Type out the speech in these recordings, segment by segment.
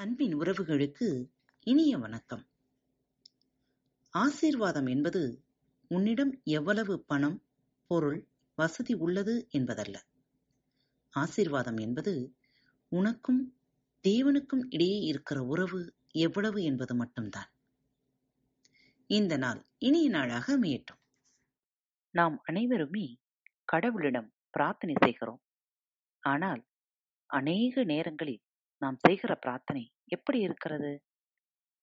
அன்பின் உறவுகளுக்கு இனிய வணக்கம். ஆசீர்வாதம் என்பது உன்னிடம் எவ்வளவு பணம், பொருள், வசதி உள்ளது என்பதல்ல. ஆசீர்வாதம் என்பது உனக்கும் தேவனுக்கும் இடையே இருக்கிற உறவு எவ்வளவு என்பது மட்டும்தான். இந்த நாள் இனிய நாளாக அமையட்டும். நாம் அனைவருமே கடவுளிடம் பிரார்த்தனை செய்கிறோம். ஆனால் அநேக நேரங்களில் நாம் செய்கிற பிரார்த்தனை எப்படி இருக்கிறது?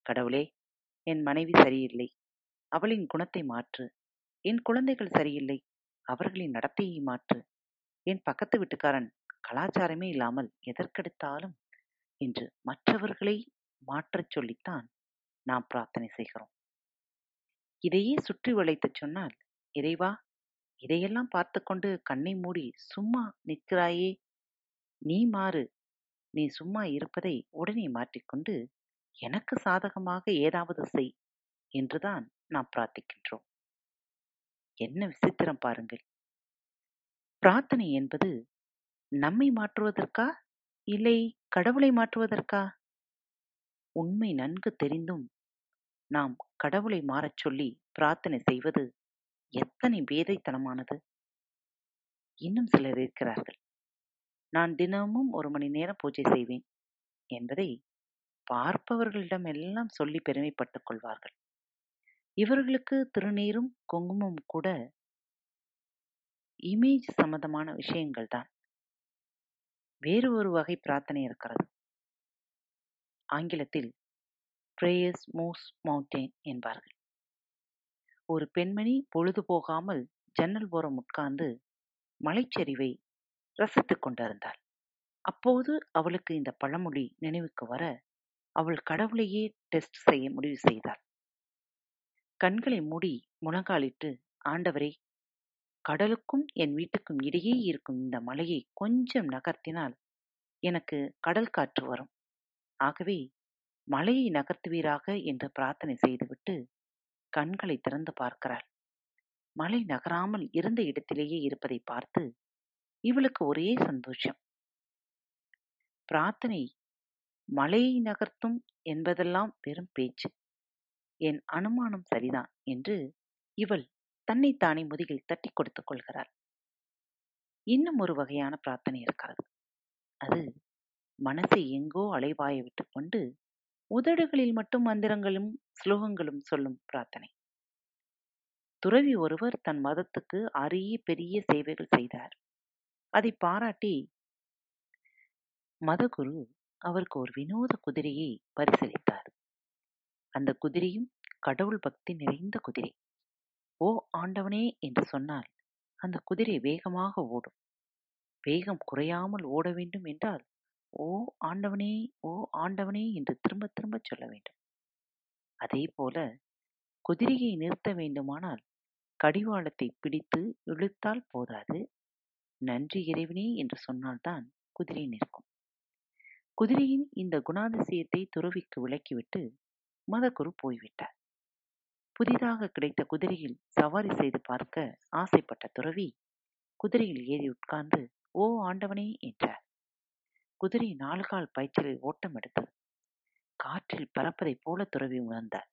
கடவுளே, என் மனைவி சரியில்லை. அவளின் குணத்தை மாற்று. என் குழந்தைகள் சரியில்லை. அவர்களின் நடத்தையை மாற்று. என் பக்கத்து வீட்டுக்காரன் கலாச்சாரமே இல்லாமல் எதற்கெடுத்தாலும் என்று மற்றவர்களை மாற்றச் சொல்லித்தான் நாம் பிரார்த்தனை செய்கிறோம். இதையே சுற்றி வளைத்துச் சொன்னால், இறைவா, இதையெல்லாம் பார்த்து கொண்டு கண்ணை மூடி சும்மா நிற்கிறாயே, நீ மாறு. நீ சும்மா இருப்பதை உடனே மாற்றிக்கொண்டு எனக்கு சாதகமாக ஏதாவது செய் என்றுதான் நாம் பிரார்த்திக்கின்றோம். என்ன விசித்திரம் பாருங்கள். பிரார்த்தனை என்பது நம்மை மாற்றுவதற்கா இல்லை கடவுளை மாற்றுவதற்கா? உண்மை நன்கு தெரிந்தும் நாம் கடவுளை மாறச் சொல்லி பிரார்த்தனை செய்வது எத்தனை பேதைத்தனமானது. இன்னும் சிலர் இருக்கிறார்கள். நான் தினமும் ஒரு மணி நேரம் பூஜை செய்வேன் என்பதை பார்ப்பவர்களிடம் எல்லாம் சொல்லி பெருமைப்பட்டுக் கொள்வார்கள். இவர்களுக்கு திருநீரும் குங்குமம் கூட இமேஜ் சம்பந்தமான விஷயங்கள்தான். வேறு ஒரு வகை பிரார்த்தனை இருக்கிறது. ஆங்கிலத்தில் பிரேயர்ஸ் மூஸ் மவுண்டெயின் என்பார்கள். ஒரு பெண்மணி பொழுது போகாமல் ஜன்னல் ஓரம் உட்கார்ந்து மலைச்சரிவை ரசித்துக் கொண்டிருந்தாள். அப்போது அவளுக்கு இந்த பழமொழி நினைவுக்கு வர அவள் கடவுளையே டெஸ்ட் செய்ய முடிவு செய்தாள். கண்களை மூடி முழங்காலிட்டு ஆண்டவரே கடலுக்கும் என் வீட்டுக்கும் இடையே இருக்கும் இந்த மலையை கொஞ்சம் நகர்த்தினால் எனக்கு கடல் காற்று வரும். ஆகவே மலையை நகர்த்துவீராக என்று பிரார்த்தனை செய்துவிட்டு கண்களை திறந்து பார்க்கிறாள். மலை நகராமல் இருந்த இடத்திலேயே இருப்பதை பார்த்து இவளுக்கு ஒரே சந்தோஷம். பிரார்த்தனை மலையை நகர்த்தும் என்பதெல்லாம் வெறும் பேச்சு. என் அனுமானம் சரிதான் என்று இவள் தன்னைத்தானே முதுகில் தட்டிக் கொடுத்துக் கொள்கிறாள். இன்னும் ஒரு வகையான பிரார்த்தனை இருக்கிறது. அது மனசை எங்கோ அலைபாய விட்டுக் கொண்டு உதடுகளில் மட்டும் மந்திரங்களும் ஸ்லோகங்களும் சொல்லும் பிரார்த்தனை. துறவி ஒருவர் தன் மதத்துக்கு அரிய பெரிய சேவைகள் செய்தார். அதை பாராட்டி மதகுரு அவருக்கு ஒரு வினோத குதிரையை பரிசளித்தார். அந்த குதிரையும் கடவுள் பக்தி நிறைந்த குதிரை. ஓ ஆண்டவனே என்று சொன்னால் அந்த குதிரை வேகமாக ஓடும். வேகம் குறையாமல் ஓட வேண்டும் என்றால் ஓ ஆண்டவனே ஓ ஆண்டவனே என்று திரும்ப திரும்பச் சொல்ல வேண்டும். அதே போல குதிரையை நிறுத்த வேண்டுமானால் கடிவாளத்தை பிடித்து இழுத்தால் போதாது நன்றி இறைவனே என்று சொன்னால்தான் குதிரை நிற்கும். குதிரையின் இந்த குணாதிசயத்தை துறவிக்கு விளக்கிவிட்டு மதகுரு போய்விட்டார். புதிதாக கிடைத்த குதிரையில் சவாரி செய்து பார்க்க ஆசைப்பட்ட துறவி குதிரையில் ஏறி உட்கார்ந்து ஓ ஆண்டவனே என்றார். குதிரை நாலுகால் பாய்ச்சலில் ஓட்டம் எடுத்தது. காற்றில் பறப்பதைப் போல துறவி உணர்ந்தார்.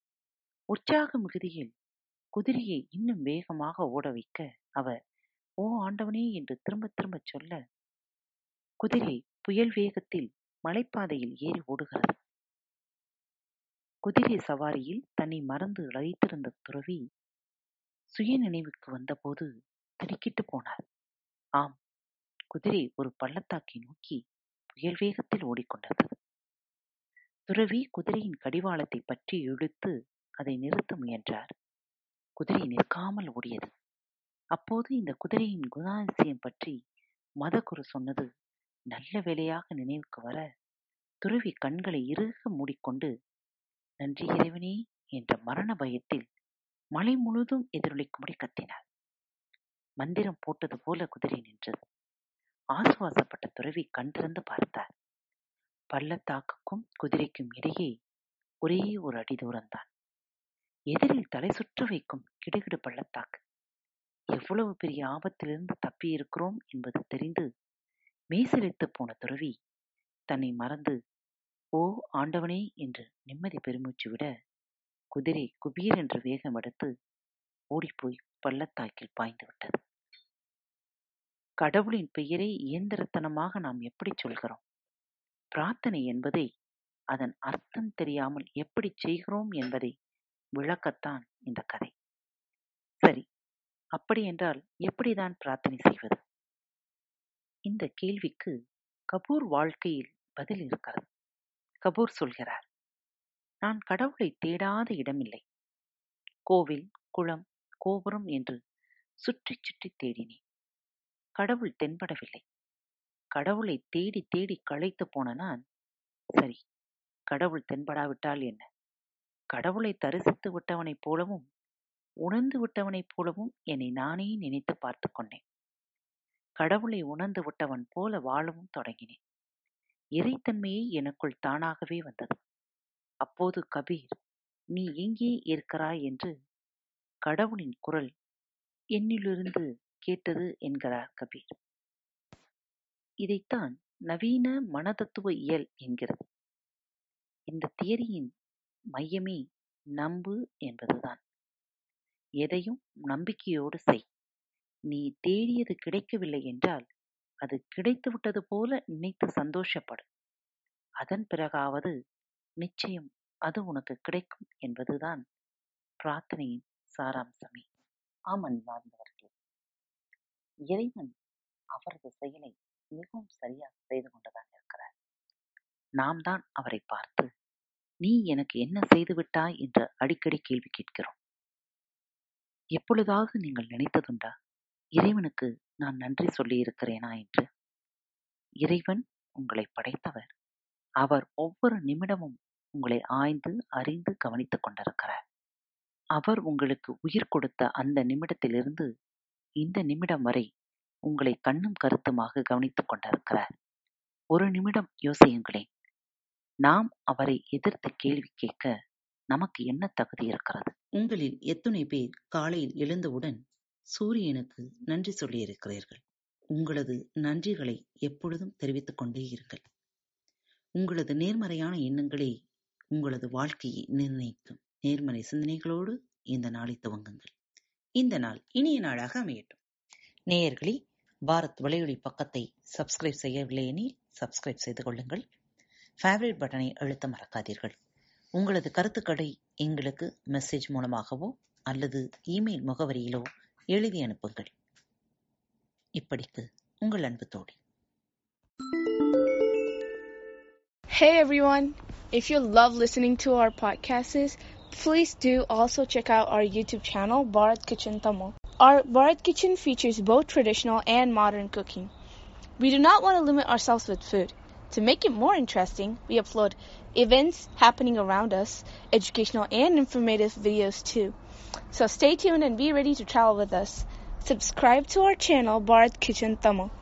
உற்சாக மிகுதியில் குதிரையை இன்னும் வேகமாக ஓட வைக்க அவர் ஓ ஆண்டவனே என்று திரும்ப திரும்பச் சொல்ல குதிரை புயல் வேகத்தில் மலைப்பாதையில் ஏறி ஓடுகிறது. குதிரை சவாரியில் தன்னை மறந்து லயித்திருந்த துறவி சுய நினைவுக்கு வந்தபோது திடுக்கிட்டு போனார். ஆம், குதிரை ஒரு பள்ளத்தாக்கை நோக்கி புயல் வேகத்தில் ஓடிக்கொண்டது துறவி குதிரையின் கடிவாளத்தை பற்றி இழுத்து அதை நிறுத்த முயன்றார். குதிரை நிற்காமல் ஓடியது. அப்போது இந்த குதிரையின் குணாதிசயம் பற்றி மதகுரு சொன்னது நல்ல வேளையாக நினைவுக்கு வர துறவி கண்களை இறுக மூடிக்கொண்டு நன்றி இறைவனே என்ற மரண பயத்தில் மலை முழுதும் எதிரொலிக்கும்படி கத்தினார். மந்திரம் போட்டது போல குதிரை நின்றது. ஆசுவாசப்பட்ட துறவி கண் திறந்து பார்த்தார். பள்ளத்தாக்குக்கும் குதிரைக்கும் இடையே ஒரே ஒரு அடி தூரம்தான். எதிரில் தலை சுற்று வைக்கும் கிடுகிடு பள்ளத்தாக்கு. எவ்வளவு பெரிய ஆபத்திலிருந்து தப்பியிருக்கிறோம் என்பது தெரிந்து மெய்சிலிர்த்துப் போன துறவி தன்னை மறந்து ஓ ஆண்டவனே என்று நிம்மதி பெருமூச்சு விட குதிரை குபீர் என்று வேகம் எடுத்து ஓடிப்போய் பள்ளத்தாக்கில் பாய்ந்து விட்டது. கடவுளின் பெயரை இயந்திரத்தனமாக நாம் எப்படி சொல்கிறோம்? பிரார்த்தனை என்பதை அதன் அர்த்தம் தெரியாமல் எப்படி செய்கிறோம் என்பதை விளக்கத்தான் இந்த கதை. சரி அப்படியென்றால் எப்படிதான் பிரார்த்தனை செய்வது? இந்த கேள்விக்கு கபூர் வாழ்க்கையில் பதில் இருக்கிறது. கபூர் சொல்கிறார் நான் கடவுளை தேடாத இடமில்லை. கோவில் குளம் கோபுரம் என்று சுற்றி சுற்றி தேடினேன். கடவுள் தென்படவில்லை. கடவுளை தேடி தேடி களைத்து போன நான் சரி கடவுள் தென்படாவிட்டால் என்ன? கடவுளை தரிசித்து விட்டவனைப் போலவும் உணர்ந்து விட்டவனைப் போலவும் என்னை நானே நினைத்து பார்த்து கொண்டேன். கடவுளை உணர்ந்து விட்டவன் போல வாழவும் தொடங்கினேன். இறைத்தன்மையை எனக்குள் தானாகவே வந்தது. அப்போது கபீர் நீ எங்கே இருக்கிறாய்? என்று கடவுளின் குரல் என்னிலிருந்து கேட்டது என்கிறார் கபீர். இதைத்தான் நவீன மனதத்துவ இயல் என்கிறது. இந்த தியரியின் மையமே நம்பு என்பதுதான். எதையும் நம்பிக்கையோடு செய். நீ தேடியது கிடைக்கவில்லை என்றால் அது கிடைத்துவிட்டது போல நினைத்து சந்தோஷப்படு. அதன் பிறகாவது நிச்சயம் அது உனக்கு கிடைக்கும் என்பதுதான் பிரார்த்தனையின் சாராம்சமே. ஆமன் வாழ்ந்தவர்களே. இறைவன் அவரது செயலை மிகவும் சரியாக செய்து கொண்டுதான் இருக்கிறார். நாம் தான் அவரை பார்த்து நீ எனக்கு என்ன செய்து விட்டாய்? என்று அடிக்கடி கேள்வி கேட்கிறோம். எப்பொழுதாவது நீங்கள் நினைத்ததுண்டா? இறைவனுக்கு நான் நன்றி சொல்லியிருக்கிறேனா என்று? இறைவன் உங்களை படைத்தவர். அவர் ஒவ்வொரு நிமிடமும் உங்களை ஆய்ந்து அறிந்து கவனித்துக் கொண்டிருக்கிறார். அவர் உங்களுக்கு உயிர் கொடுத்த அந்த நிமிடத்திலிருந்து இந்த நிமிடம் வரை உங்களை கண்ணும் கருத்துமாக கவனித்துக் கொண்டிருக்கிறார். ஒரு நிமிடம் யோசியுங்களேன். நாம் அவரை எதிர்த்து கேள்வி கேட்க நமக்கு என்ன தகுதி இருக்கிறது? உங்களில் எத்துணை பேர் காலையில் எழுந்தவுடன் சூரியனுக்கு நன்றி சொல்லியிருக்கிறீர்கள். உங்களது நன்றிகளை எப்பொழுதும் தெரிவித்துக் கொண்டே இருங்கள். உங்களது நேர்மறையான எண்ணங்களே உங்களது வாழ்க்கையை நிர்ணயிக்கும். நேர்மறை சிந்தனைகளோடு இந்த நாளை துவங்குங்கள். இந்த நாள் இனிய நாளாக அமையட்டும். நேயர்களே பாரத் வலையொலி பக்கத்தை சப்ஸ்கிரைப் செய்யவில்லை எனில் சப்ஸ்கிரைப் செய்து கொள்ளுங்கள். ஃபேவரட் பட்டனை அழுத்த மறக்காதீர்கள். உங்களது கருத்துக்களை எங்களுக்கு மெசேஜ் மூலமாகவோ அல்லது இமெயில் முகவரியிலோ எழுதி அனுப்புங்கள் இப்படிக்கு உங்கள் அன்பு தோழி Hey everyone! If you love listening to our podcasts, please do also check out our YouTube channel, Bharat Kitchen Tamil. Our Bharat Kitchen features both traditional and modern cooking. We do not want to limit ourselves with food. To make it more interesting, we upload events happening around us, educational and informative videos too. So stay tuned and be ready to travel with us. Subscribe to our channel, Bharat Kitchen Tamil.